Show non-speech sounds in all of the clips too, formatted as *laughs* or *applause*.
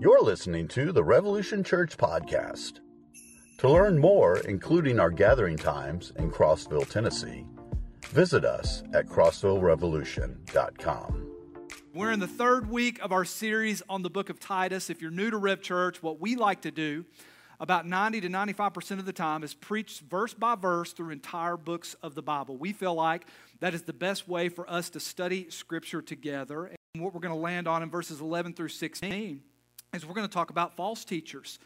You're listening to the Revolution Church Podcast. To learn more, including our gathering times in Crossville, Tennessee, visit us at crossvillerevolution.com. We're in the third week of our series on the book of Titus. If you're new to Rev Church, what we like to do about 90 to 95% of the time is preach verse by verse through entire books of the Bible. We feel like that is the best way for us to study Scripture together. And what we're going to land on in verses 11 through 16 is we're going to talk about false teachers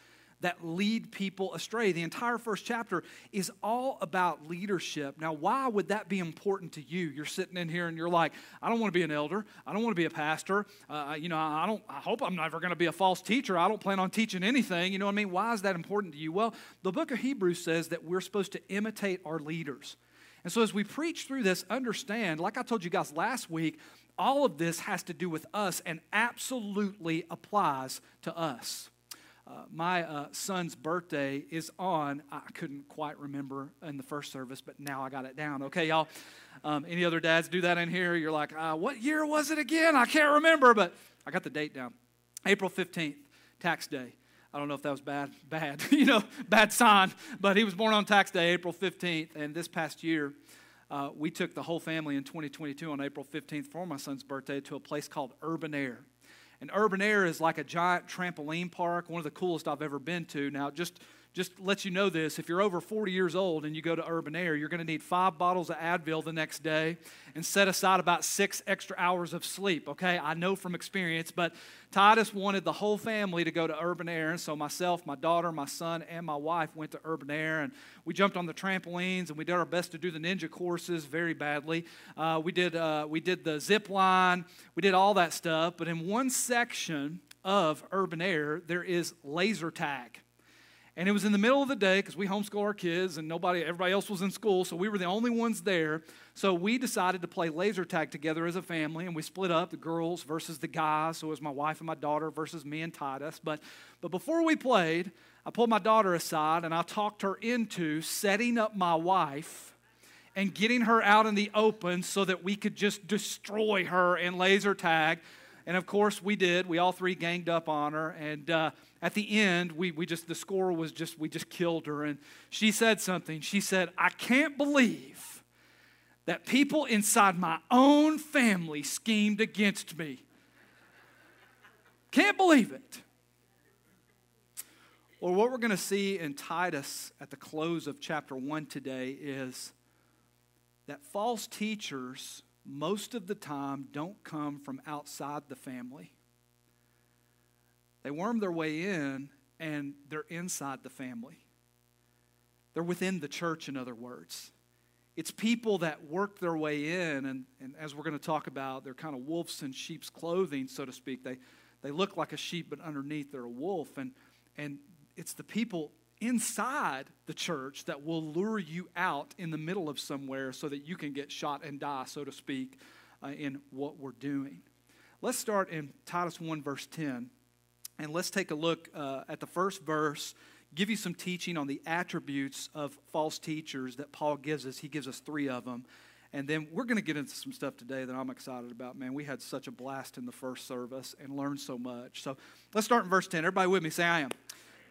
that lead people astray. The entire first chapter is all about leadership. Now, why would that be important to you? You're sitting in here and you're like, I don't want to be an elder. I don't want to be a pastor. Uh, you know, I don't. I hope I'm never going to be a false teacher. I don't plan on teaching anything. You know what I mean? Why is that important to you? Well, the book of Hebrews says that we're supposed to imitate our leaders. And so, as we preach through this, understand, like I told you guys last week, all of this has to do with us and absolutely applies to us. Uh, my uh, son's birthday is on, I couldn't quite remember in the first service, but now I got it down. Okay, y'all? Um, any other dads do that in here? You're like, uh, what year was it again? I can't remember, but I got the date down. April 15th, tax day. I don't know if that was bad, bad, *laughs* you know, bad sign, but he was born on tax day, April 15th, and this past year, uh, we took the whole family in 2022 on April 15th for my son's birthday to a place called Urban Air. And Urban Air is like a giant trampoline park, one of the coolest I've ever been to. Now, just just let you know this if you're over 40 years old and you go to urban air you're going to need five bottles of advil the next day and set aside about six extra hours of sleep okay? I know from experience but titus wanted the whole family to go to urban air and so myself my daughter my son and my wife went to urban air and we jumped on the trampolines and we did our best to do the ninja courses very badly. Uh, we, did, uh, we did the zip line we did all that stuff but in one section of urban air there is laser tag and it was in the middle of the day because we homeschool our kids and nobody, everybody else was in school, so we were the only ones there. So we decided to play laser tag together as a family, and we split up the girls versus the guys. So it was my wife and my daughter versus me and Titus. But, but before we played, I pulled my daughter aside and I talked her into setting up my wife and getting her out in the open so that we could just destroy her in laser tag. And of course, we did. We all three ganged up on her. And uh, at the end, we, we just, the score was just, we just killed her. And she said something. She said, I can't believe that people inside my own family schemed against me. Can't believe it. Well, what we're going to see in Titus at the close of chapter 1 today is that false teachers most of the time don't come from outside the family. They worm their way in and they're inside the family. They're within the church, in other words. It's people that work their way in, and, and as we're going to talk about, they're kind of wolves in sheep's clothing, so to speak. They, they look like a sheep, but underneath they're a wolf. And, and it's the people inside the church that will lure you out in the middle of somewhere so that you can get shot and die, so to speak, uh, in what we're doing. Let's start in Titus 1, verse 10, and let's take a look uh, at the first verse, give you some teaching on the attributes of false teachers that Paul gives us. He gives us three of them. And then we're going to get into some stuff today that I'm excited about. Man, we had such a blast in the first service and learned so much. So let's start in verse 10. Everybody with me, say, I am.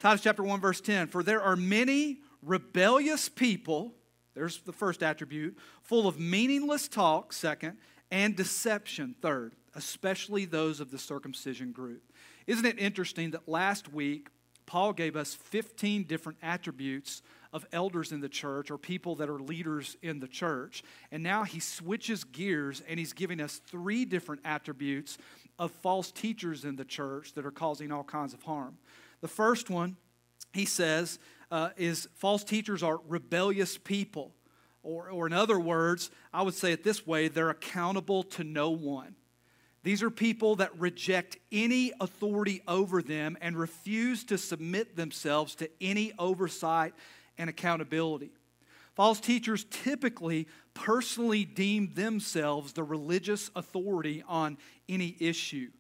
Titus chapter 1, verse 10. For there are many rebellious people, there's the first attribute, full of meaningless talk, second, and deception, third, especially those of the circumcision group. Isn't it interesting that last week Paul gave us 15 different attributes of elders in the church or people that are leaders in the church. And now he switches gears and he's giving us three different attributes of false teachers in the church that are causing all kinds of harm. The first one, he says, uh, is false teachers are rebellious people. Or, or, in other words, I would say it this way they're accountable to no one. These are people that reject any authority over them and refuse to submit themselves to any oversight and accountability. False teachers typically personally deem themselves the religious authority on any issue.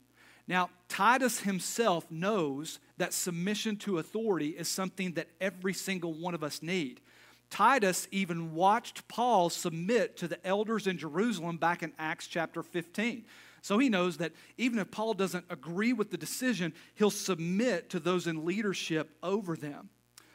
Now, Titus himself knows that submission to authority is something that every single one of us need. Titus even watched Paul submit to the elders in Jerusalem back in Acts chapter 15. So he knows that even if Paul doesn't agree with the decision, he'll submit to those in leadership over them.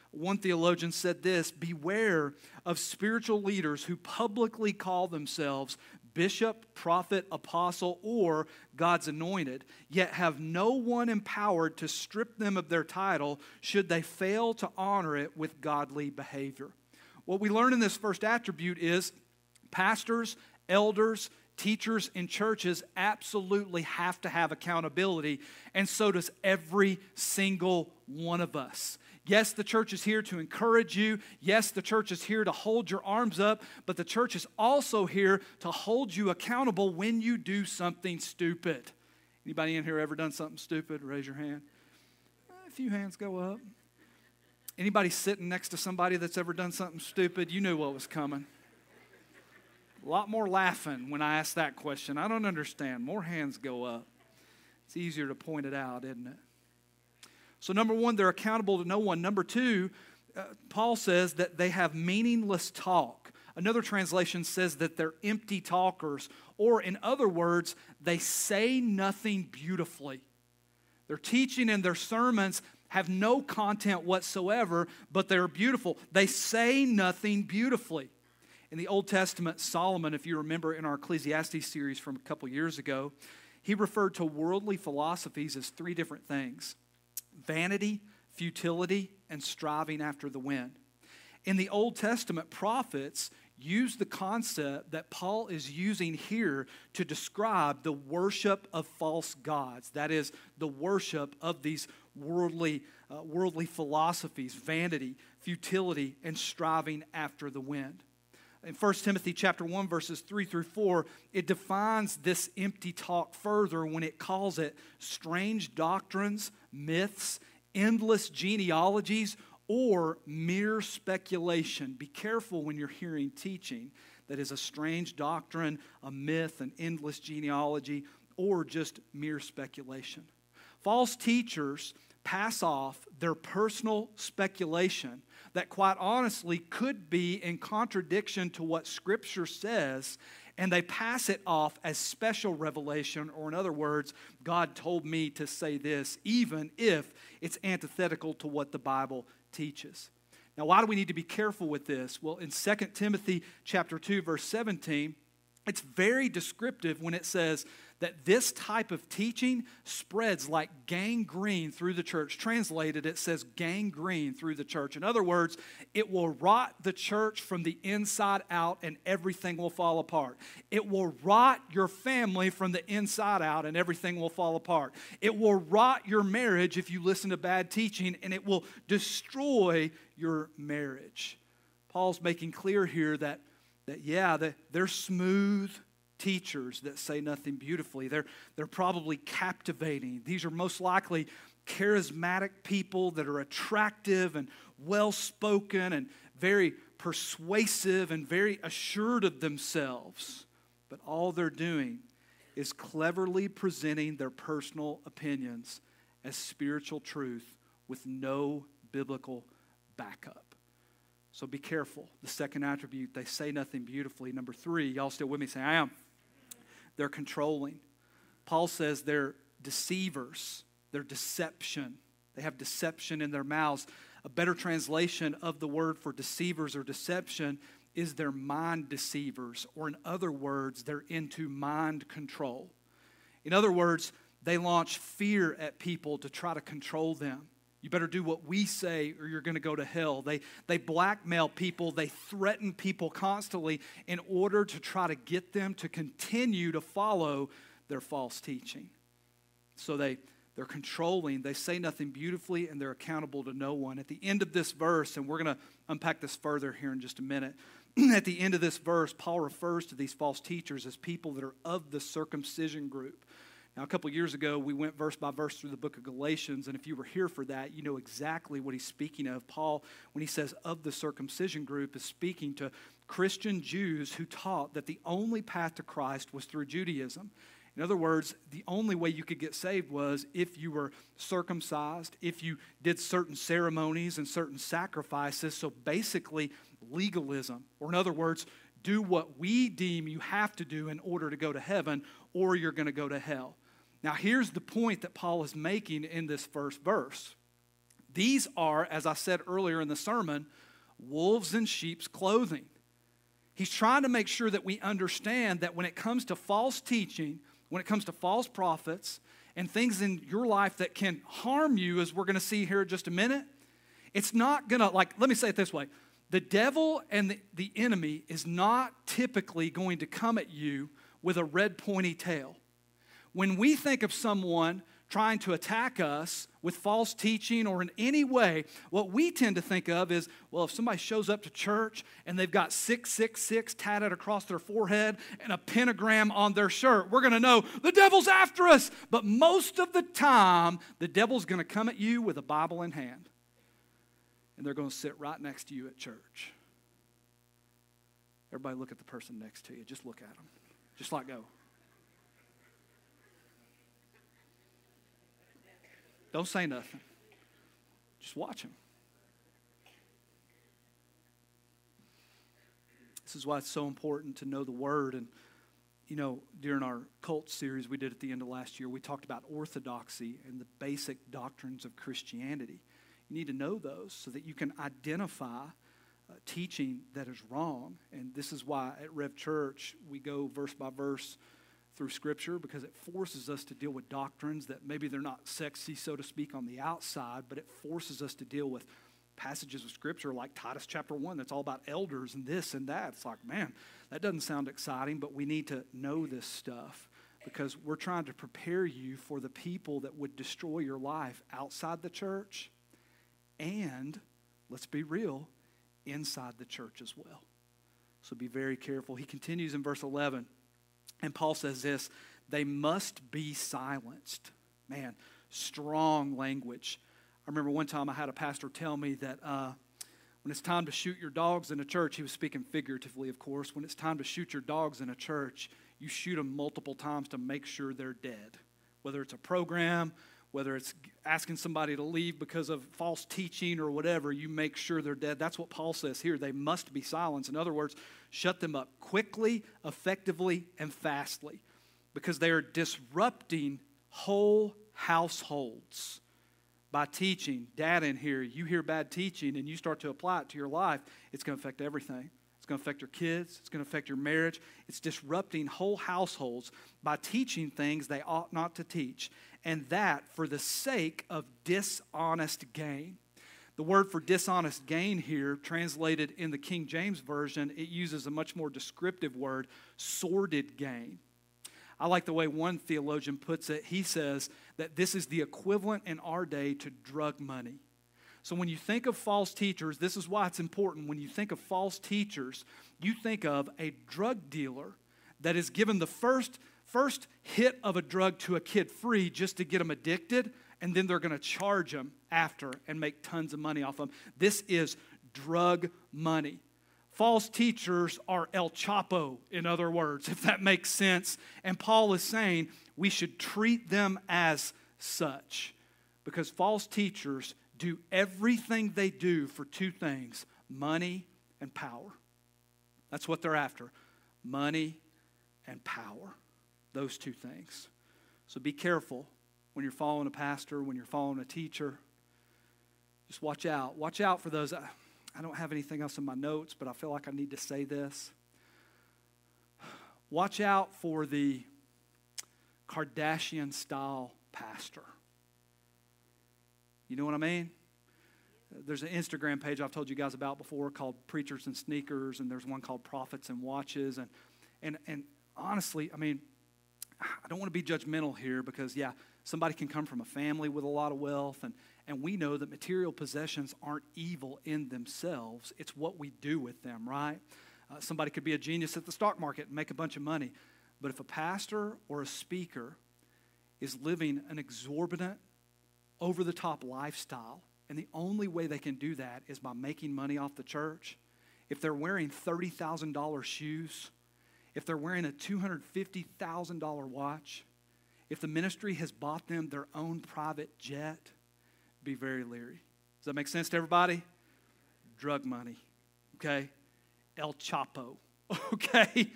One theologian said this Beware of spiritual leaders who publicly call themselves bishop, prophet, apostle, or God's anointed, yet have no one empowered to strip them of their title should they fail to honor it with godly behavior. What we learn in this first attribute is pastors, elders, teachers in churches absolutely have to have accountability, and so does every single one of us. Yes, the church is here to encourage you. Yes, the church is here to hold your arms up, but the church is also here to hold you accountable when you do something stupid. Anybody in here ever done something stupid? Raise your hand. A few hands go up. Anybody sitting next to somebody that's ever done something stupid? You knew what was coming. A lot more laughing when I ask that question. I don't understand. More hands go up. It's easier to point it out, isn't it? So, number one, they're accountable to no one. Number two, uh, Paul says that they have meaningless talk. Another translation says that they're empty talkers, or in other words, they say nothing beautifully. Their teaching and their sermons have no content whatsoever, but they're beautiful. They say nothing beautifully. In the Old Testament, Solomon, if you remember in our Ecclesiastes series from a couple years ago, he referred to worldly philosophies as three different things vanity, futility, and striving after the wind. In the Old Testament, prophets use the concept that Paul is using here to describe the worship of false gods. That is, the worship of these worldly, uh, worldly philosophies, vanity, futility, and striving after the wind. In 1 Timothy chapter 1 verses 3 through 4, it defines this empty talk further when it calls it strange doctrines, myths, endless genealogies, or mere speculation. Be careful when you're hearing teaching that is a strange doctrine, a myth, an endless genealogy, or just mere speculation. False teachers pass off their personal speculation that, quite honestly, could be in contradiction to what Scripture says and they pass it off as special revelation, or in other words, God told me to say this, even if it's antithetical to what the Bible teaches. Now, why do we need to be careful with this? Well, in 2 Timothy chapter 2, verse 17, it's very descriptive when it says that this type of teaching spreads like gangrene through the church. Translated, it says gangrene through the church. In other words, it will rot the church from the inside out and everything will fall apart. It will rot your family from the inside out and everything will fall apart. It will rot your marriage if you listen to bad teaching and it will destroy your marriage. Paul's making clear here that, that yeah, that they're smooth teachers that say nothing beautifully. They're, they're probably captivating. These are most likely charismatic people that are attractive and well spoken and very persuasive and very assured of themselves. But all they're doing is cleverly presenting their personal opinions as spiritual truth with no biblical backup. So be careful. The second attribute, they say nothing beautifully. Number three, y'all still with me? Say, I am. They're controlling. Paul says they're deceivers, they're deception. They have deception in their mouths. A better translation of the word for deceivers or deception is they're mind deceivers, or in other words, they're into mind control. In other words, they launch fear at people to try to control them. You better do what we say or you're going to go to hell. They, they blackmail people, they threaten people constantly in order to try to get them to continue to follow their false teaching. So they, they're controlling, they say nothing beautifully, and they're accountable to no one. At the end of this verse, and we're going to unpack this further here in just a minute. *clears throat* At the end of this verse, Paul refers to these false teachers as people that are of the circumcision group. Now, a couple years ago, we went verse by verse through the book of Galatians, and if you were here for that, you know exactly what he's speaking of. Paul, when he says of the circumcision group, is speaking to Christian Jews who taught that the only path to Christ was through Judaism. In other words, the only way you could get saved was if you were circumcised, if you did certain ceremonies and certain sacrifices. So basically, legalism. Or, in other words, do what we deem you have to do in order to go to heaven, or you're going to go to hell. Now, here's the point that Paul is making in this first verse. These are, as I said earlier in the sermon, wolves in sheep's clothing. He's trying to make sure that we understand that when it comes to false teaching, when it comes to false prophets, and things in your life that can harm you, as we're going to see here in just a minute, it's not going to, like, let me say it this way the devil and the, the enemy is not typically going to come at you with a red pointy tail. When we think of someone trying to attack us with false teaching or in any way, what we tend to think of is well, if somebody shows up to church and they've got 666 tatted across their forehead and a pentagram on their shirt, we're going to know the devil's after us. But most of the time, the devil's going to come at you with a Bible in hand and they're going to sit right next to you at church. Everybody look at the person next to you. Just look at them. Just let go. Don't say nothing. Just watch him. This is why it's so important to know the Word. And, you know, during our cult series we did at the end of last year, we talked about orthodoxy and the basic doctrines of Christianity. You need to know those so that you can identify uh, teaching that is wrong. And this is why at Rev Church we go verse by verse through Scripture because it forces us to deal with doctrines that maybe they're not sexy, so to speak, on the outside, but it forces us to deal with passages of Scripture like Titus chapter 1 that's all about elders and this and that. It's like, man, that doesn't sound exciting, but we need to know this stuff because we're trying to prepare you for the people that would destroy your life outside the church and, let's be real, inside the church as well. So be very careful. He continues in verse 11, and Paul says this they must be silenced. Man, strong language. I remember one time I had a pastor tell me that uh, when it's time to shoot your dogs in a church, he was speaking figuratively, of course. When it's time to shoot your dogs in a church, you shoot them multiple times to make sure they're dead. Whether it's a program, whether it's asking somebody to leave because of false teaching or whatever, you make sure they're dead. That's what Paul says here. They must be silenced. In other words, shut them up quickly, effectively, and fastly because they are disrupting whole households by teaching. Dad, in here, you hear bad teaching and you start to apply it to your life, it's going to affect everything. It's going to affect your kids. It's going to affect your marriage. It's disrupting whole households by teaching things they ought not to teach and that for the sake of dishonest gain. The word for dishonest gain here, translated in the King James Version, it uses a much more descriptive word, sordid gain. I like the way one theologian puts it. He says that this is the equivalent in our day to drug money. So when you think of false teachers, this is why it's important. When you think of false teachers, you think of a drug dealer that is given the first first hit of a drug to a kid free just to get them addicted, and then they're going to charge them after and make tons of money off them. This is drug money. False teachers are El Chapo, in other words, *laughs* if that makes sense. And Paul is saying we should treat them as such because false teachers do everything they do for two things money and power. That's what they're after money and power those two things. So be careful when you're following a pastor, when you're following a teacher. Just watch out. Watch out for those. I don't have anything else in my notes, but I feel like I need to say this. Watch out for the Kardashian style pastor. You know what I mean? There's an Instagram page I've told you guys about before called Preachers and Sneakers, and there's one called Prophets and Watches. And, and, and honestly, I mean, I don't want to be judgmental here because, yeah, somebody can come from a family with a lot of wealth, and, and we know that material possessions aren't evil in themselves. It's what we do with them, right? Uh, somebody could be a genius at the stock market and make a bunch of money. But if a pastor or a speaker is living an exorbitant, over the top lifestyle, and the only way they can do that is by making money off the church, if they're wearing $30,000 shoes, if they're wearing a $250,000 watch, if the ministry has bought them their own private jet, be very leery. Does that make sense to everybody? Drug money, okay? El Chapo. *laughs* Okay?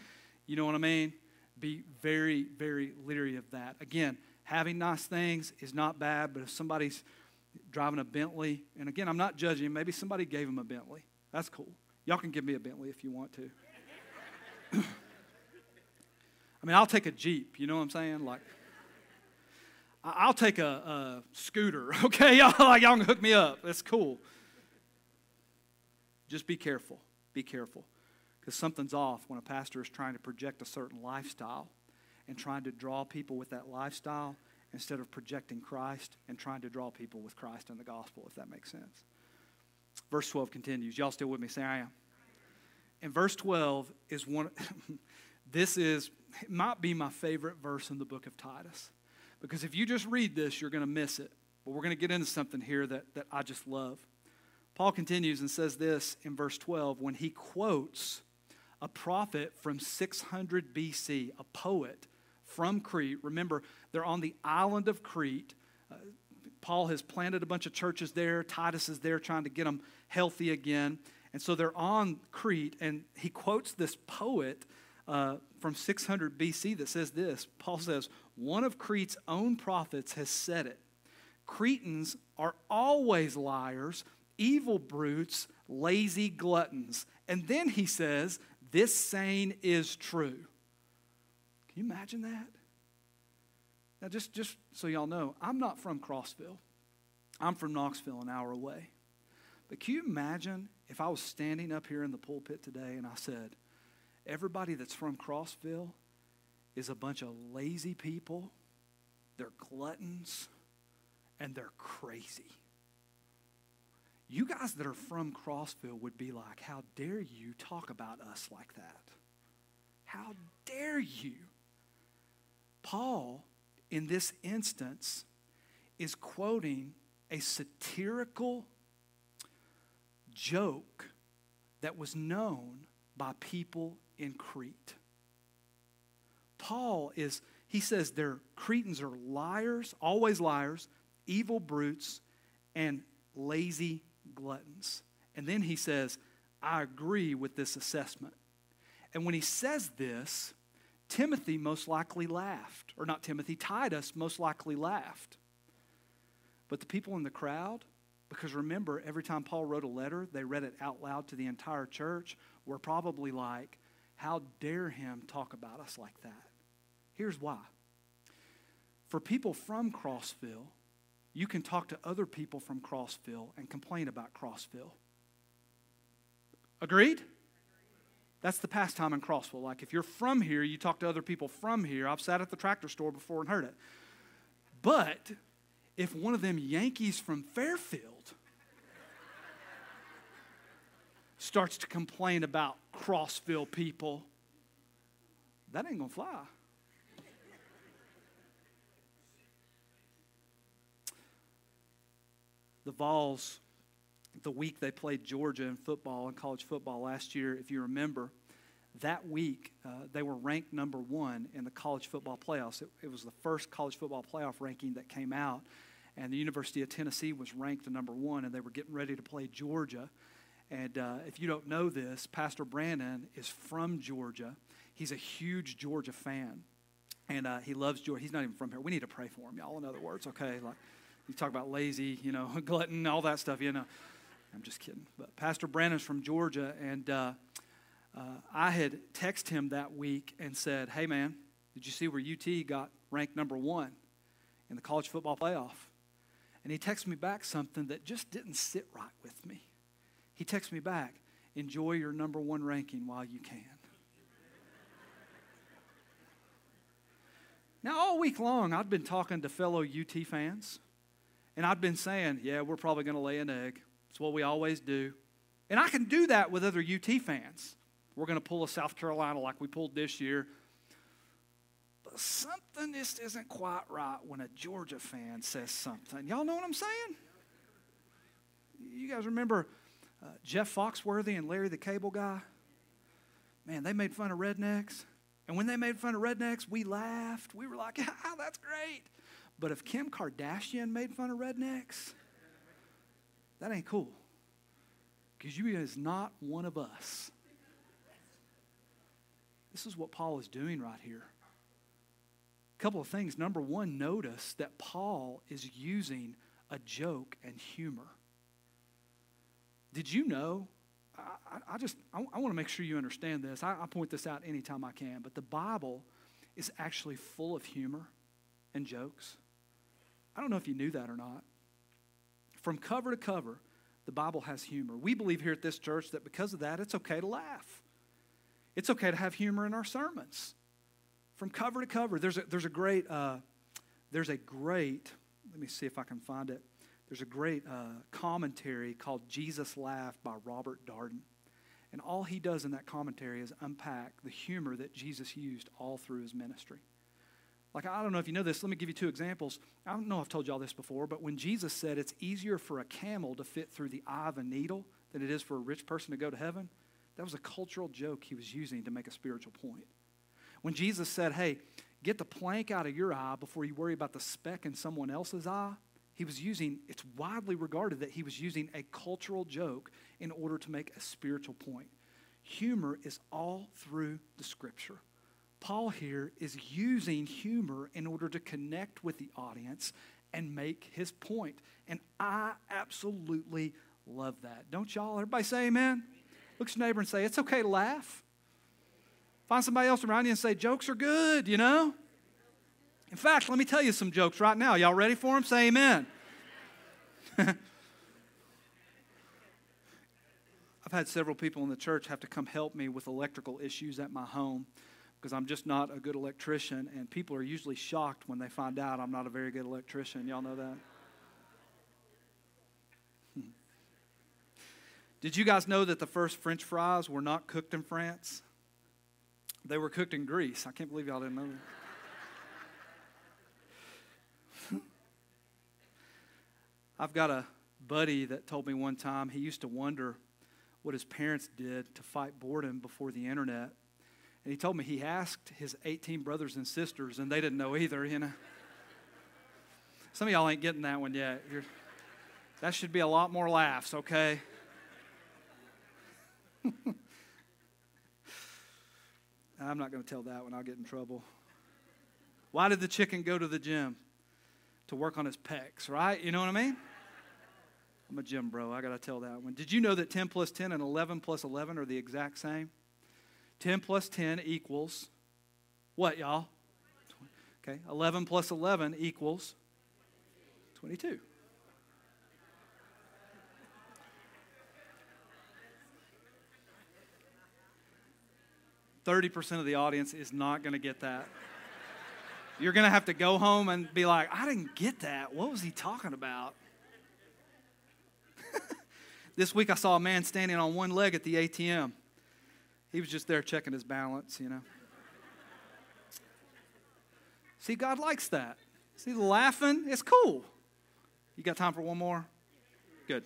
You know what I mean? Be very, very leery of that. Again, having nice things is not bad, but if somebody's driving a Bentley, and again, I'm not judging, maybe somebody gave him a Bentley. That's cool. Y'all can give me a Bentley if you want to. *laughs* I mean, I'll take a Jeep, you know what I'm saying? Like, I'll take a, a scooter, *laughs* okay? *laughs* Y'all, like, y'all can hook me up. That's cool. Just be careful. Be careful. Because something's off when a pastor is trying to project a certain lifestyle and trying to draw people with that lifestyle instead of projecting Christ and trying to draw people with Christ and the gospel, if that makes sense. Verse 12 continues. Y'all still with me? Say, I am. And verse 12 is one, *laughs* this is, it might be my favorite verse in the book of Titus. Because if you just read this, you're going to miss it. But we're going to get into something here that, that I just love. Paul continues and says this in verse 12 when he quotes a prophet from 600 BC, a poet from Crete. Remember, they're on the island of Crete. Uh, Paul has planted a bunch of churches there. Titus is there trying to get them healthy again. And so they're on Crete, and he quotes this poet uh, from 600 BC that says this Paul says, One of Crete's own prophets has said it. Cretans are always liars, evil brutes, lazy gluttons. And then he says, This saying is true. Can you imagine that? Now, just, just so y'all know, I'm not from Crossville. I'm from Knoxville, an hour away. But can you imagine if I was standing up here in the pulpit today and I said, everybody that's from Crossville is a bunch of lazy people, they're gluttons, and they're crazy. You guys that are from Crossville would be like, How dare you talk about us like that? How dare you? Paul, in this instance, is quoting a satirical joke that was known by people in Crete. Paul is, he says their Cretans are liars, always liars, evil brutes, and lazy gluttons. And then he says, I agree with this assessment. And when he says this, Timothy most likely laughed. Or not Timothy, Titus most likely laughed. But the people in the crowd, because remember, every time Paul wrote a letter, they read it out loud to the entire church, were probably like, How dare him talk about us like that? Here's why. For people from Crossville, you can talk to other people from Crossville and complain about Crossville. Agreed? That's the pastime in Crossville. Like if you're from here, you talk to other people from here. I've sat at the tractor store before and heard it. But if one of them Yankees from Fairfield starts to complain about Crossville people, that ain't gonna fly. The Vols, the week they played Georgia in football and college football last year, if you remember, that week uh, they were ranked number one in the college football playoffs. It, it was the first college football playoff ranking that came out and the University of Tennessee was ranked number one, and they were getting ready to play Georgia. And uh, if you don't know this, Pastor Brandon is from Georgia. He's a huge Georgia fan, and uh, he loves Georgia. He's not even from here. We need to pray for him, y'all. In other words, okay? Like you talk about lazy, you know, *laughs* glutton, all that stuff. You know, I'm just kidding. But Pastor Brandon's from Georgia, and uh, uh I had texted him that week and said, "Hey, man, did you see where UT got ranked number one in the college football playoff?" And he texted me back something that just didn't sit right with me. He texts me back, enjoy your number one ranking while you can. now, all week long, I'd been talking to fellow UT fans, and I'd been saying, yeah, we're probably going to lay an egg. It's what we always do. And I can do that with other UT fans. We're going to pull a South Carolina like we pulled this year But something just isn't quite right when a Georgia fan says something. Y'all know what I'm saying? You guys remember uh, Jeff Foxworthy and Larry the Cable Guy? Man, they made fun of rednecks. And when they made fun of rednecks, we laughed. We were like, *laughs* "Ah, that's great. But if Kim Kardashian made fun of rednecks, that ain't cool. Because you is not one of us. This is what Paul is doing right here. A couple of things. Number one, notice that Paul is using a joke and humor. Did you know? I, I just I, I want to make sure you understand this. I, I point this out anytime I can, but the Bible is actually full of humor and jokes. I don't know if you knew that or not. From cover to cover, the Bible has humor. We believe here at this church that because of that, it's okay to laugh. It's okay to have humor in our sermons. From cover to cover, there's a, there's a great, uh, there's a great, let me see if I can find it. There's a great uh, commentary called Jesus Laughed by Robert Darden. And all he does in that commentary is unpack the humor that Jesus used all through his ministry. Like, I don't know if you know this. Let me give you two examples. I don't know if I've told you all this before, but when Jesus said it's easier for a camel to fit through the eye of a needle than it is for a rich person to go to heaven, that was a cultural joke he was using to make a spiritual point. When Jesus said, hey, get the plank out of your eye before you worry about the speck in someone else's eye, he was using, it's widely regarded that he was using a cultural joke in order to make a spiritual point. Humor is all through the scripture. Paul here is using humor in order to connect with the audience and make his point. And I absolutely love that. Don't y'all? Everybody say amen? Look at your neighbor and say, It's okay to laugh. Find somebody else around you and say, Jokes are good, you know? In fact, let me tell you some jokes right now. Y'all ready for them? Say amen. *laughs* I've had several people in the church have to come help me with electrical issues at my home because I'm just not a good electrician, and people are usually shocked when they find out I'm not a very good electrician. Y'all know that? *laughs* Did you guys know that the first French fries were not cooked in France? They were cooked in Greece. I can't believe y'all didn't know that. I've got a buddy that told me one time he used to wonder what his parents did to fight boredom before the internet. And he told me he asked his 18 brothers and sisters, and they didn't know either, you know. Some of y'all ain't getting that one yet. You're, that should be a lot more laughs, okay? *laughs* I'm not going to tell that one. I'll get in trouble. Why did the chicken go to the gym? To work on his pecs, right? You know what I mean? I'm a gym bro. I got to tell that one. Did you know that 10 plus 10 and 11 plus 11 are the exact same? 10 plus 10 equals what, y'all? Okay, 11 plus 11 equals 22. Thirty percent of the audience is not going to get that. You're going to have to go home and be like, I didn't get that. What was he talking about? This week I saw a man standing on one leg at the ATM. He was just there checking his balance, you know. See, God likes that. See, laughing, it's cool. You got time for one more? Good.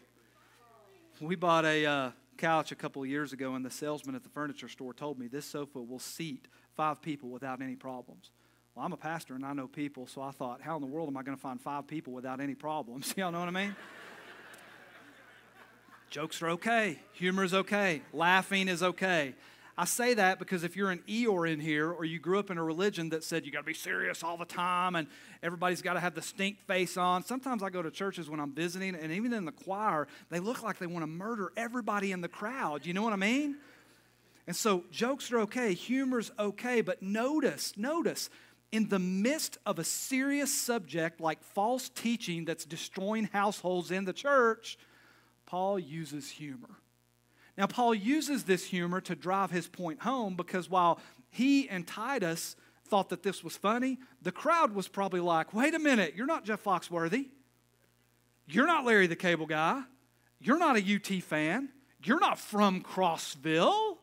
We bought a uh, couch a couple of years ago, and the salesman at the furniture store told me this sofa will seat five people without any problems. Well, I'm a pastor and I know people, so I thought, how in the world am I going to find five people without any problems? *laughs* Y'all know what I mean? Jokes are okay, humor is okay, laughing is okay. I say that because if you're an Eeyore in here or you grew up in a religion that said you got to be serious all the time and everybody's got to have the stink face on, sometimes I go to churches when I'm visiting and even in the choir, they look like they want to murder everybody in the crowd. You know what I mean? And so jokes are okay, humor's okay, but notice, notice, in the midst of a serious subject like false teaching that's destroying households in the church, Paul uses humor. Now, Paul uses this humor to drive his point home because while he and Titus thought that this was funny, the crowd was probably like, wait a minute, you're not Jeff Foxworthy. You're not Larry the Cable Guy. You're not a UT fan. You're not from Crossville.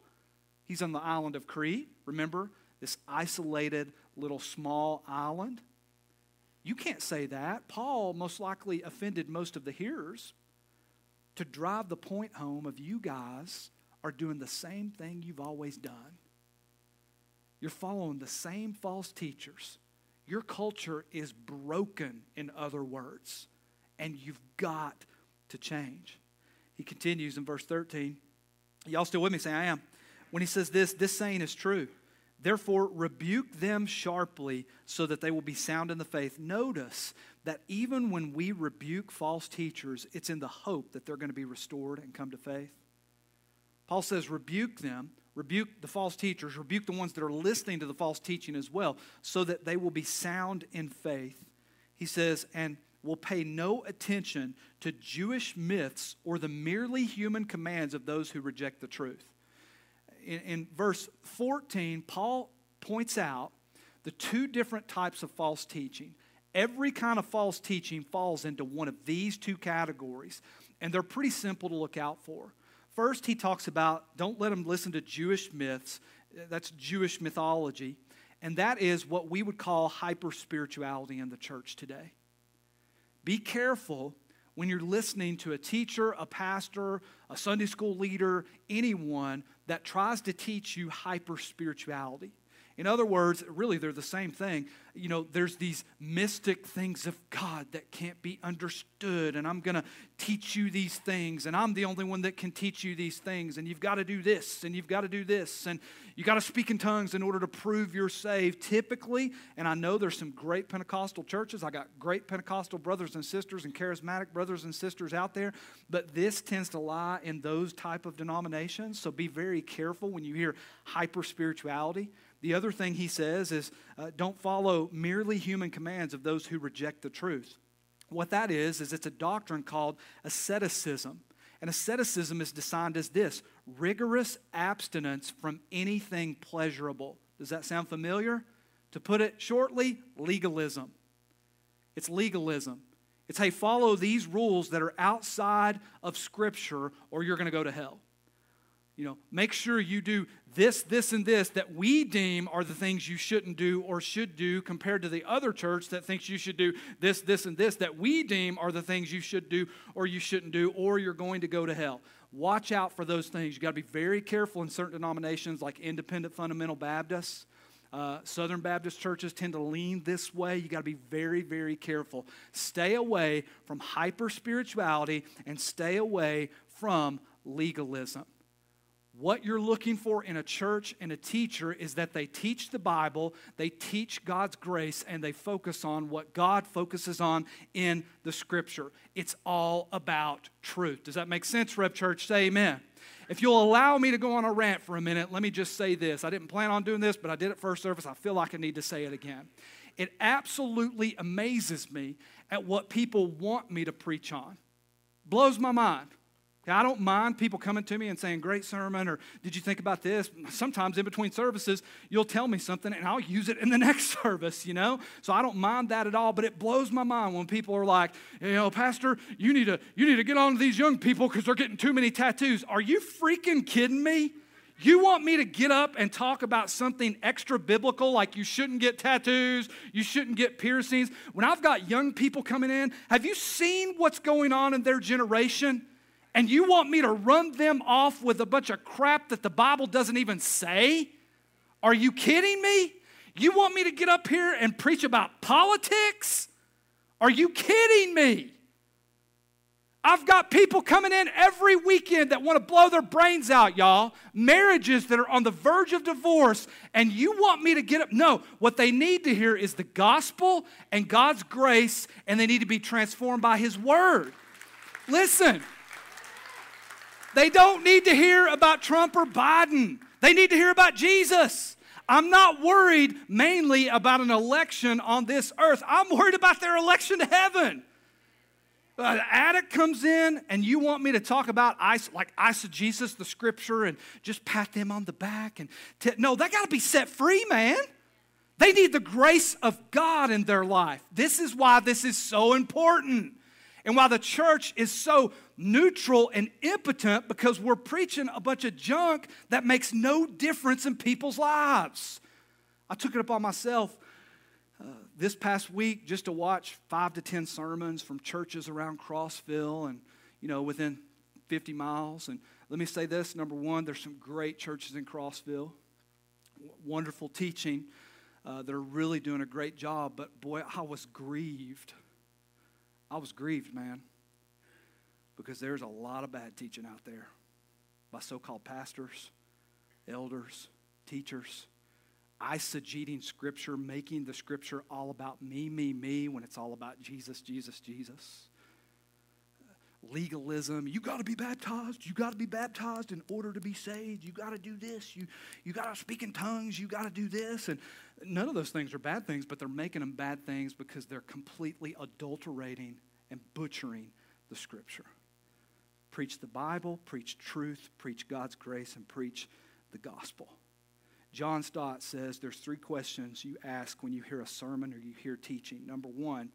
He's on the island of Crete. Remember, this isolated little small island? You can't say that. Paul most likely offended most of the hearers to drive the point home of you guys are doing the same thing you've always done. You're following the same false teachers. Your culture is broken, in other words, and you've got to change. He continues in verse 13. Y'all still with me? Say, I am. When he says this, this saying is true Therefore, rebuke them sharply so that they will be sound in the faith. Notice that even when we rebuke false teachers, it's in the hope that they're going to be restored and come to faith. Paul says, rebuke them, rebuke the false teachers, rebuke the ones that are listening to the false teaching as well, so that they will be sound in faith. He says, and will pay no attention to Jewish myths or the merely human commands of those who reject the truth. In, in, verse 14, Paul points out the two different types of false teaching. Every kind of false teaching falls into one of these two categories, and they're pretty simple to look out for. First, he talks about don't let them listen to Jewish myths. That's Jewish mythology. And that is what we would call hyper spirituality in the church today. Be careful when you're listening to a teacher, a pastor, a Sunday school leader, anyone that tries to teach you hyper spirituality. In other words, really, they're the same thing. You know, there's these mystic things of God that can't be understood, and I'm going to teach you these things, and I'm the only one that can teach you these things, and you've got to do this, and you've got to do this, and you got to speak in tongues in order to prove you're saved. Typically, and I know there's some great Pentecostal churches, I got great Pentecostal brothers and sisters and charismatic brothers and sisters out there, but this tends to lie in those type of denominations, so be very careful when you hear hyper spirituality the other thing he says is uh, don't follow merely human commands of those who reject the truth. What that is, is it's a doctrine called asceticism. And asceticism is defined as this rigorous abstinence from anything pleasurable. Does that sound familiar? To put it shortly, legalism. It's legalism. It's, hey, follow these rules that are outside of Scripture or you're going to go to hell. You know, make sure you do this, this, and this that we deem are the things you shouldn't do or should do compared to the other church that thinks you should do this, this, and this that we deem are the things you should do or you shouldn't do or you're going to go to hell. Watch out for those things. You've got to be very careful in certain denominations like independent fundamental Baptists. Uh, Southern Baptist churches tend to lean this way. You got to be very, very careful. Stay away from hyper spirituality and stay away from legalism. What you're looking for in a church and a teacher is that they teach the Bible, they teach God's grace, and they focus on what God focuses on in the Scripture. It's all about truth. Does that make sense, Rev Church? Say amen. If you'll allow me to go on a rant for a minute, let me just say this. I didn't plan on doing this, but I did it first service. I feel like I need to say it again. It absolutely amazes me at what people want me to preach on. Blows my mind. I don't mind people coming to me and saying, Great sermon, or did you think about this? Sometimes in between services, you'll tell me something and I'll use it in the *laughs* next service, you know? So I don't mind that at all, but it blows my mind when people are like, You know, Pastor, you need to, you need to get on to these young people because they're getting too many tattoos. Are you freaking kidding me? You want me to get up and talk about something extra biblical like you shouldn't get tattoos, you shouldn't get piercings? When I've got young people coming in, have you seen what's going on in their generation? And you want me to run them off with a bunch of crap that the Bible doesn't even say? Are you kidding me? You want me to get up here and preach about politics? Are you kidding me? I've got people coming in every weekend that want to blow their brains out, y'all. Marriages that are on the verge of divorce, and you want me to get up? No, what they need to hear is the gospel and God's grace, and they need to be transformed by His word. Listen. They don't need to hear about Trump or Biden. They need to hear about Jesus. I'm not worried mainly about an election on this earth. I'm worried about their election to heaven. An addict comes in and you want me to talk about like eisegesis, the scripture, and just pat them on the back and t- no, they got to be set free, man. They need the grace of God in their life. This is why this is so important. And why the church is so neutral and impotent because we're preaching a bunch of junk that makes no difference in people's lives. I took it upon myself uh, this past week just to watch five to 10 sermons from churches around Crossville and, you know, within 50 miles. And let me say this number one, there's some great churches in Crossville, wonderful teaching. Uh, that are really doing a great job, but boy, I was grieved I was grieved, man, because there's a lot of bad teaching out there by so called pastors, elders, teachers. eisegeting Scripture, making the Scripture all about me, me, me, when it's all about Jesus, Jesus, Jesus. Legalism, you got to be baptized. You got to be baptized in order to be saved. You got to do this. You, you got to speak in tongues. You got to do this. And none of those things are bad things, but they're making them bad things because they're completely adulterating and butchering the Scripture. Preach the Bible, preach truth, preach God's grace, and preach the gospel. John Stott says there's three questions you ask when you hear a sermon or you hear teaching. Number one,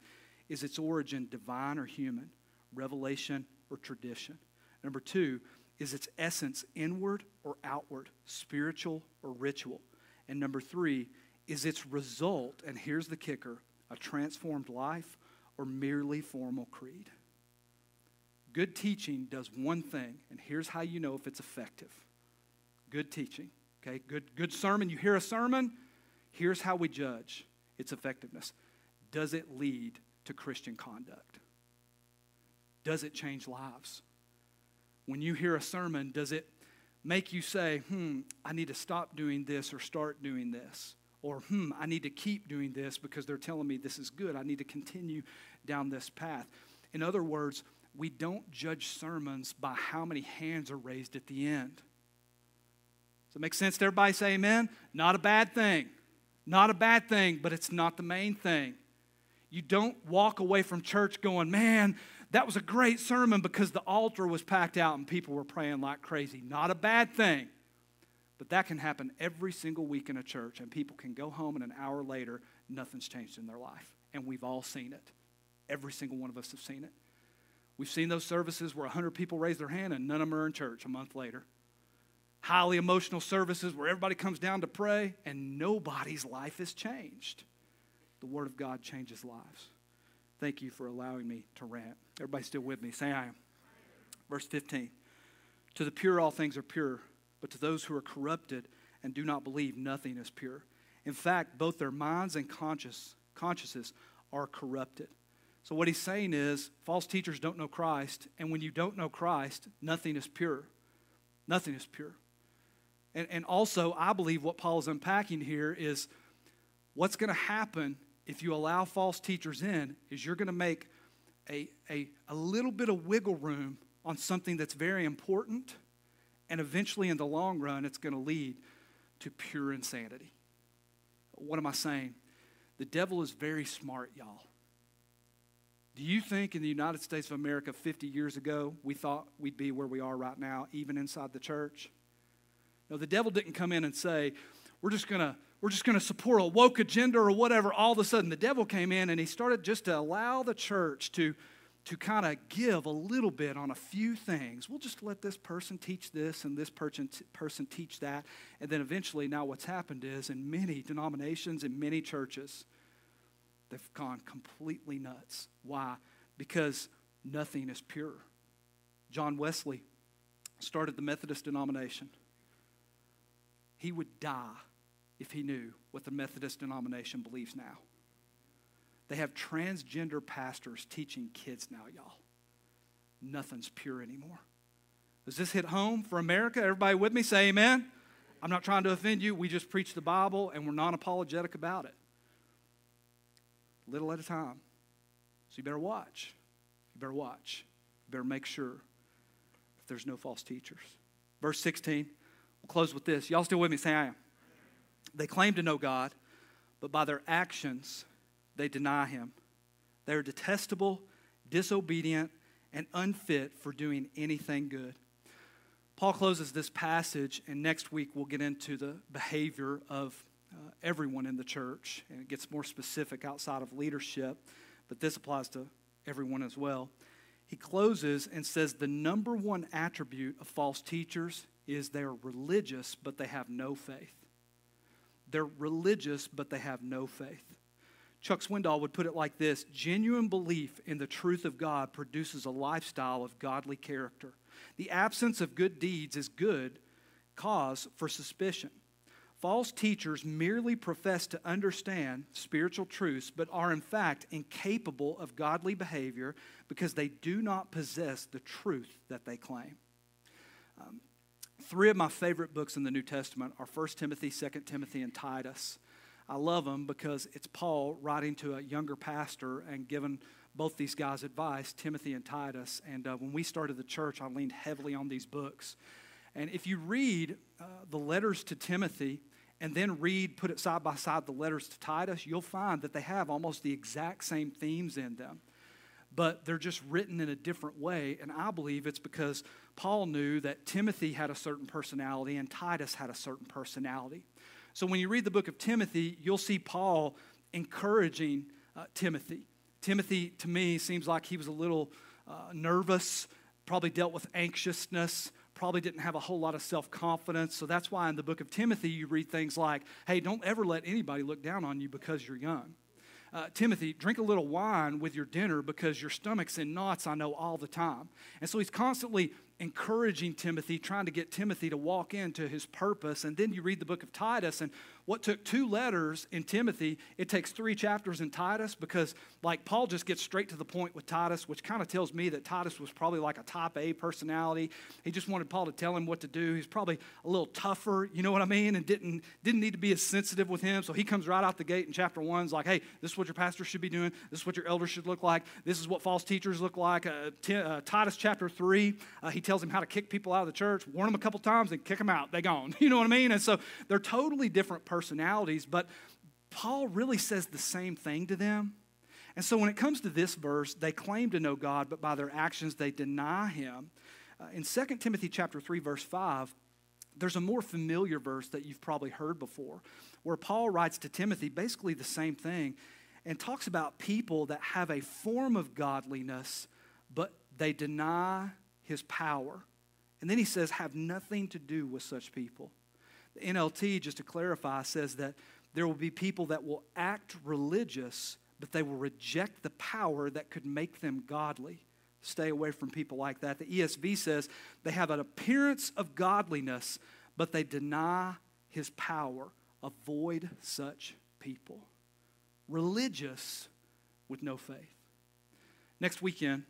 is its origin divine or human, revelation or tradition? Number two, is its essence inward or outward, spiritual or ritual? And number three, is its result, and here's the kicker, a transformed life or merely formal creed? Good teaching does one thing, and here's how you know if it's effective. Good teaching Okay, good, good sermon. You hear a sermon, here's how we judge its effectiveness. Does it lead to Christian conduct? Does it change lives? When you hear a sermon, does it make you say, hmm, I need to stop doing this or start doing this? Or, hmm, I need to keep doing this because they're telling me this is good. I need to continue down this path. In other words, we don't judge sermons by how many hands are raised at the end. Does it make sense to everybody? Say amen. Not a bad thing. Not a bad thing, but it's not the main thing. You don't walk away from church going, man, that was a great sermon because the altar was packed out and people were praying like crazy. Not a bad thing. But that can happen every single week in a church, and people can go home and an hour later, nothing's changed in their life. And we've all seen it. Every single one of us have seen it. We've seen those services where 100 people raise their hand and none of them are in church a month later highly emotional services where everybody comes down to pray and nobody's life is changed. The Word of God changes lives. Thank you for allowing me to rant. Everybody still with me? Say I am. Verse 15 To the pure, all things are pure, but to those who are corrupted and do not believe, nothing is pure. In fact, both their minds and conscious, consciences are corrupted. So, what he's saying is, false teachers don't know Christ, and when you don't know Christ, nothing is pure. Nothing is pure. And, and also, I believe what Paul is unpacking here is what's going to happen if you allow false teachers in is you're going to make a, a, a little bit of wiggle room on something that's very important, and eventually, in the long run, it's going to lead to pure insanity. What am I saying? The devil is very smart, y'all. Do you think in the United States of America 50 years ago we thought we'd be where we are right now, even inside the church? No, the devil didn't come in and say, we're just going to we're just going to support a woke agenda or whatever. All of a sudden, the devil came in and he started just to allow the church to, to kind of give a little bit on a few things. We'll just let this person teach this and this person, person teach that. And then eventually, now what's happened is in many denominations, in many churches, they've gone completely nuts. Why? Because nothing is pure. John Wesley started the Methodist denomination. He would die if he knew what the Methodist denomination believes now. They have transgender pastors teaching kids now, y'all. Nothing's pure anymore. Does this hit home for America? Everybody with me? Say amen. I'm not trying to offend you. We just preach the Bible and we're non apologetic about it. Little at a time. So you better watch. You better watch. You better make sure if there's no false teachers. Verse 16 We'll close with this. Y'all still with me? Say I am. They claim to know God, but by their actions, they deny Him. They are detestable, disobedient, and unfit for doing anything good. Paul closes this passage, and next week we'll get into the behavior of uh, everyone in the church, and it gets more specific outside of leadership, but this applies to everyone as well. He closes and says the number one attribute of false teachers is they're religious, but they have no faith. They're religious, but they have no faith. Chuck Swindoll would put it like this genuine belief in the truth of God produces a lifestyle of godly character. The absence of good deeds is good cause for suspicion. False teachers merely profess to understand spiritual truths, but are in fact incapable of godly behavior because they do not possess the truth that they claim. Um, three of my favorite books in the New Testament are 1 Timothy, 2 Timothy, and Titus. I love them because it's Paul writing to a younger pastor and giving both these guys advice, Timothy and Titus. And uh, when we started the church, I leaned heavily on these books. And if you read uh, the letters to Timothy and then read, put it side by side, the letters to Titus, you'll find that they have almost the exact same themes in them. But they're just written in a different way. And I believe it's because Paul knew that Timothy had a certain personality and Titus had a certain personality. So when you read the book of Timothy, you'll see Paul encouraging uh, Timothy. Timothy, to me, seems like he was a little uh, nervous, probably dealt with anxiousness, probably didn't have a whole lot of self confidence. So that's why in the book of Timothy, you read things like, hey, don't ever let anybody look down on you because you're young. Uh, Timothy, drink a little wine with your dinner because your stomach's in knots, I know, all the time. And so he's constantly encouraging Timothy, trying to get Timothy to walk into his purpose. And then you read the book of Titus, and what took two letters in Timothy, it takes three chapters in Titus because, like, Paul just gets straight to the point with Titus, which kind of tells me that Titus was probably like a type A personality. He just wanted Paul to tell him what to do. He's probably a little tougher, you know what I mean, and didn't, didn't need to be as sensitive with him. So he comes right out the gate in chapter one, is like, hey, this is what your pastor should be doing. This is what your elders should look like. This is what false teachers look like. Uh, t- uh, Titus chapter three, uh, he tells him how to kick people out of the church, warn them a couple times, and kick them out. They gone. *laughs* You know what I mean? And so they're totally different personalities, but Paul really says the same thing to them. And so when it comes to this verse, they claim to know God, but by their actions they deny him. Uh, in 2 Timothy chapter 3 verse 5, there's a more familiar verse that you've probably heard before where Paul writes to Timothy basically the same thing and talks about people that have a form of godliness but they deny his power. And then he says, have nothing to do with such people. The NLT, just to clarify, says that there will be people that will act religious, but they will reject the power that could make them godly. Stay away from people like that. The ESV says they have an appearance of godliness, but they deny his power. Avoid such people. Religious with no faith. Next weekend,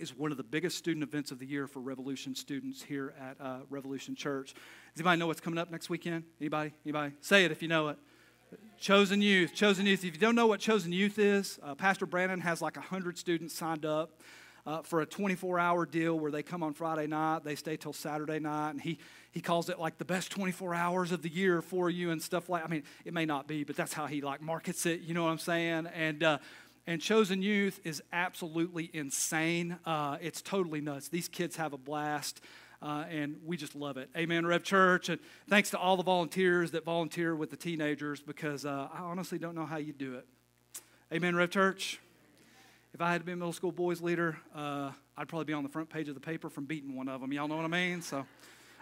is one of the biggest student events of the year for Revolution students here at uh, Revolution Church. Does anybody know what's coming up next weekend? Anybody? Anybody? Say it if you know it. Chosen Youth. Chosen Youth. If you don't know what Chosen Youth is, uh, Pastor Brandon has like 100 students signed up. Uh, for a 24 hour deal where they come on Friday night, they stay till Saturday night, and he, he calls it like the best 24 hours of the year for you and stuff like I mean, it may not be, but that's how he like markets it, you know what I'm saying? And uh, and Chosen Youth is absolutely insane. Uh, it's totally nuts. These kids have a blast. Uh, and we just love it. Amen, Rev Church. And thanks to all the volunteers that volunteer with the teenagers because uh, I honestly don't know how you do it. Amen, Rev Church. If I had been a middle school boys leader, uh, I'd probably be on the front page of the paper from beating one of them. Y'all know what I mean? So.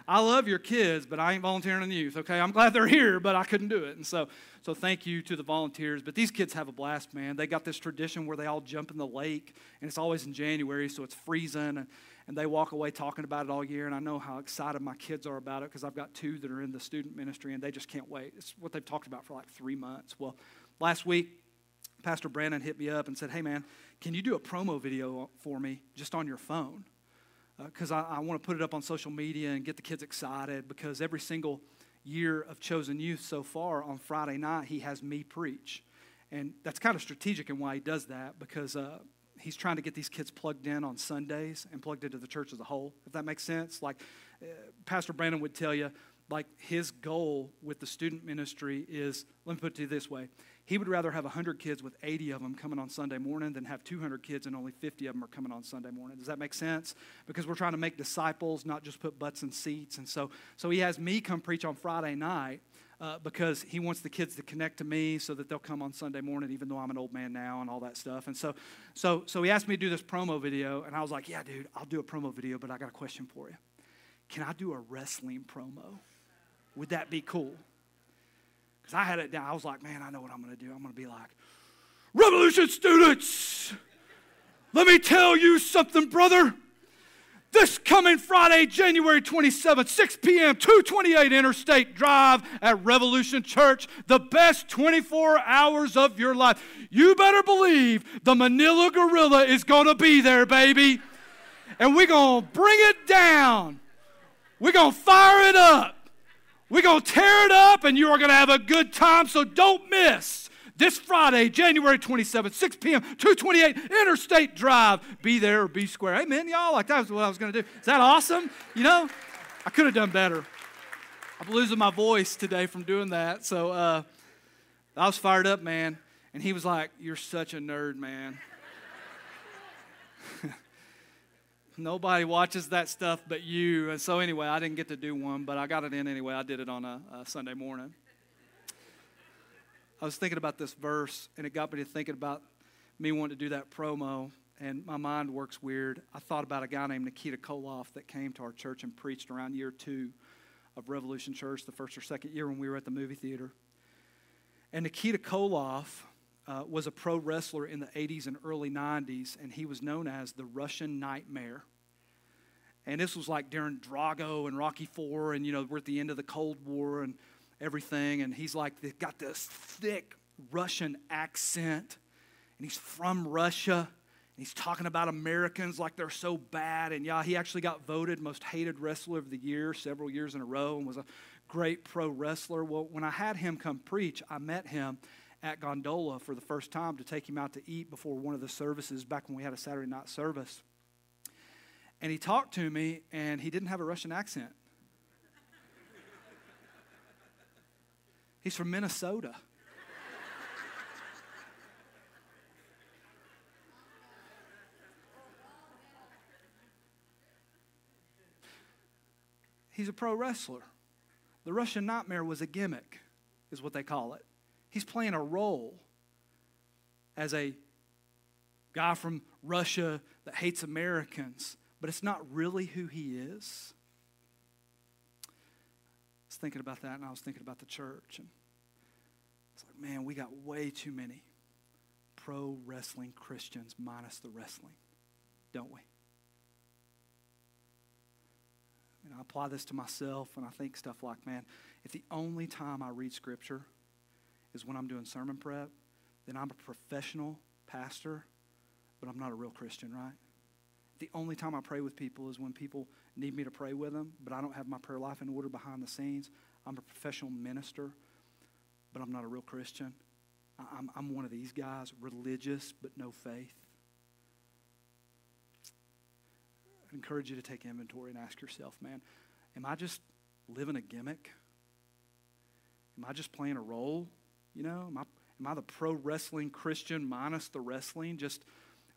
I love your kids, but I ain't volunteering in the youth, okay? I'm glad they're here, but I couldn't do it. And so, so thank you to the volunteers. But these kids have a blast, man. They got this tradition where they all jump in the lake, and it's always in January, so it's freezing, and, and they walk away talking about it all year. And I know how excited my kids are about it because I've got two that are in the student ministry, and they just can't wait. It's what they've talked about for like three months. Well, last week, Pastor Brandon hit me up and said, Hey, man, can you do a promo video for me just on your phone? Because uh, I, I want to put it up on social media and get the kids excited because every single year of Chosen Youth so far on Friday night, he has me preach. And that's kind of strategic in why he does that because uh, he's trying to get these kids plugged in on Sundays and plugged into the church as a whole, if that makes sense. Like uh, Pastor Brandon would tell you, like his goal with the student ministry is let me put it to you this way he would rather have 100 kids with 80 of them coming on Sunday morning than have 200 kids and only 50 of them are coming on Sunday morning. Does that make sense? Because we're trying to make disciples, not just put butts in seats. And so, so he has me come preach on Friday night. Uh, because he wants the kids to connect to me so that they'll come on Sunday morning, even though I'm an old man now and all that stuff. And so, so, so he asked me to do this promo video, and I was like, "Yeah, dude, I'll do a promo video, but I got a question for you. Can I do a wrestling promo? Would that be cool?" Because I had it down. I was like, man, I know what I'm going to do. I'm going to be like, Revolution students, let me tell you something, brother. This coming Friday, January 27th, 6 p.m., 228 Interstate Drive at Revolution Church, the best 24 hours of your life. You better believe the Manila Gorilla is going to be there, baby. And we're going to bring it down. We're going to fire it up. We're going to tear it up, and you are going to have a good time, so don't miss. This Friday, January 27th, 6 p.m., 228 Interstate Drive. Be there or be square. Amen, y'all. Like that was what I was going to do. Is that awesome? You know, I could have done better. I'm losing my voice today from doing that. So uh, I was fired up, man. And he was like, You're such a nerd, man. Nobody watches that stuff but you. And so, anyway, I didn't get to do one, but I got it in anyway. I did it on a, a Sunday morning. I was thinking about this verse, and it got me to thinking about me wanting to do that promo, and my mind works weird. I thought about a guy named Nikita Koloff that came to our church and preached around year two of Revolution Church, the first or second year when we were at the movie theater. And Nikita Koloff uh, was a pro wrestler in the 80s and early 90s, and he was known as the Russian Nightmare. And this was like during Drago and Rocky Four, and you know, we're at the end of the Cold War and everything. And he's like, they've got this thick Russian accent, and he's from Russia. And he's talking about Americans like they're so bad. And yeah, he actually got voted most hated wrestler of the year several years in a row and was a great pro wrestler. Well, when I had him come preach, I met him at Gondola for the first time to take him out to eat before one of the services back when we had a Saturday night service. And he talked to me, and he didn't have a Russian accent. He's from Minnesota. He's a pro wrestler. The Russian Nightmare was a gimmick, is what they call it. He's playing a role as a guy from Russia that hates Americans, but it's not really who he is. I was thinking about that, and I was thinking about the church. And it's like, man, we got way too many pro wrestling Christians minus the wrestling, don't we? And I apply this to myself, and I think stuff like, man, if the only time I read Scripture is when I'm doing sermon prep, then I'm a professional pastor, but I'm not a real Christian, right? The only time I pray with people is when people need me to pray with them, but I don't have my prayer life in order behind the scenes. I'm a professional minister, but I'm not a real Christian. I'm, I'm one of these guys, religious but no faith. I encourage you to take inventory and ask yourself, man, am I just living a gimmick? Am I just playing a role? You know, am I, am I the pro wrestling Christian minus the wrestling? Just,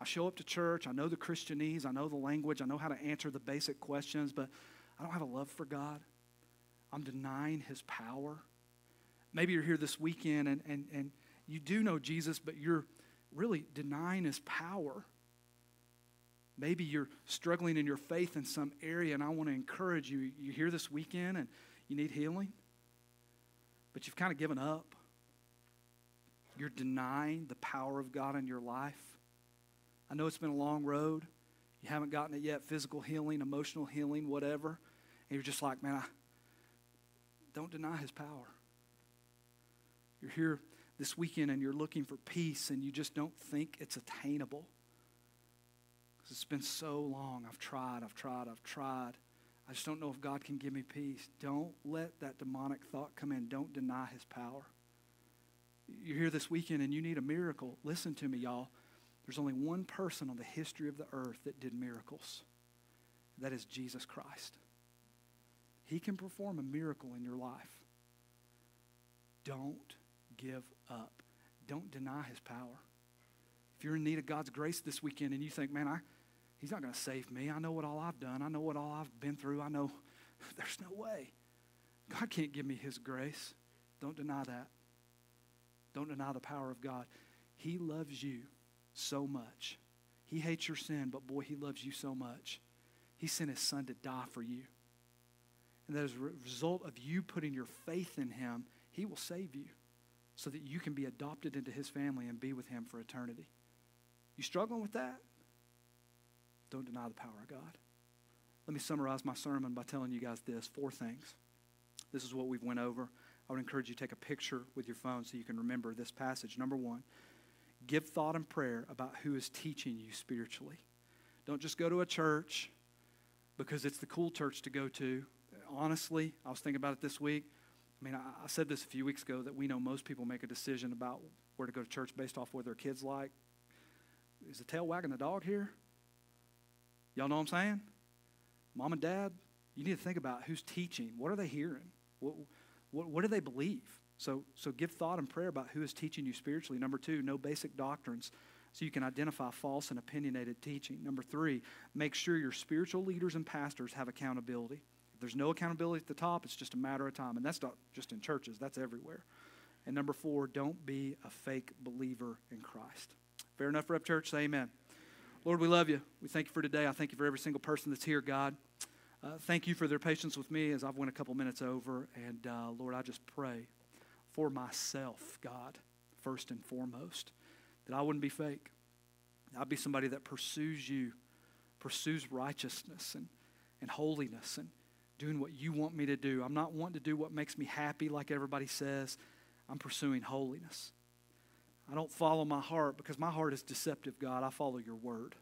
I show up to church, I know the Christianese, I know the language, I know how to answer the basic questions, but I don't have a love for God. I'm denying his power. Maybe you're here this weekend and, and, and you do know Jesus, but you're really denying his power. Maybe you're struggling in your faith in some area, and I want to encourage you. You're here this weekend and you need healing, but you've kind of given up. You're denying the power of God in your life. I know it's been a long road. You haven't gotten it yet physical healing, emotional healing, whatever. And you're just like, man, I don't deny his power. You're here this weekend and you're looking for peace and you just don't think it's attainable. Because it's been so long. I've tried, I've tried, I've tried. I just don't know if God can give me peace. Don't let that demonic thought come in. Don't deny his power. You're here this weekend and you need a miracle. Listen to me, y'all. There's only one person on the history of the earth that did miracles. That is Jesus Christ. He can perform a miracle in your life. Don't give up. Don't deny his power. If you're in need of God's grace this weekend and you think, man, I, he's not going to save me. I know what all I've done. I know what all I've been through. I know *laughs* there's no way. God can't give me his grace. Don't deny that. Don't deny the power of God. He loves you so much. He hates your sin, but boy, he loves you so much. He sent his son to die for you. And that as a result of you putting your faith in him, he will save you so that you can be adopted into his family and be with him for eternity. You struggling with that? Don't deny the power of God. Let me summarize my sermon by telling you guys this four things. This is what we've went over. I would encourage you to take a picture with your phone so you can remember this passage. Number one, give thought and prayer about who is teaching you spiritually. Don't just go to a church because it's the cool church to go to. honestly, I was thinking about it this week. I mean, I, said this a few weeks ago that we know most people make a decision about where to go to church based off what their kids like. Is the tail wagging the dog here? Y'all know what I'm saying? Mom and dad, you need to think about who's teaching. What are they hearing? What, what, what do they believe? So, so give thought and prayer about who is teaching you spiritually. Number two, know basic doctrines so you can identify false and opinionated teaching. Number three, make sure your spiritual leaders and pastors have accountability. If there's no accountability at the top, it's just a matter of time. And that's not just in churches, that's everywhere. And number four, don't be a fake believer in Christ. Fair enough, Rev Church? Say amen. Lord, we love you. We thank you for today. I thank you for every single person that's here, God. Uh, thank you for their patience with me as I've went a couple minutes over. And uh, Lord, I just pray for myself, God, first and foremost that I wouldn't be fake. I'd be somebody that pursues you, pursues righteousness and, and holiness and doing what you want me to do. I'm not wanting to do what makes me happy like everybody says. I'm pursuing holiness. I don't follow my heart because my heart is deceptive, God. I follow your word.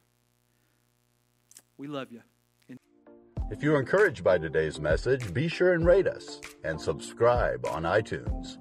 We love you. If you're encouraged by today's message, be sure and rate us and subscribe on iTunes.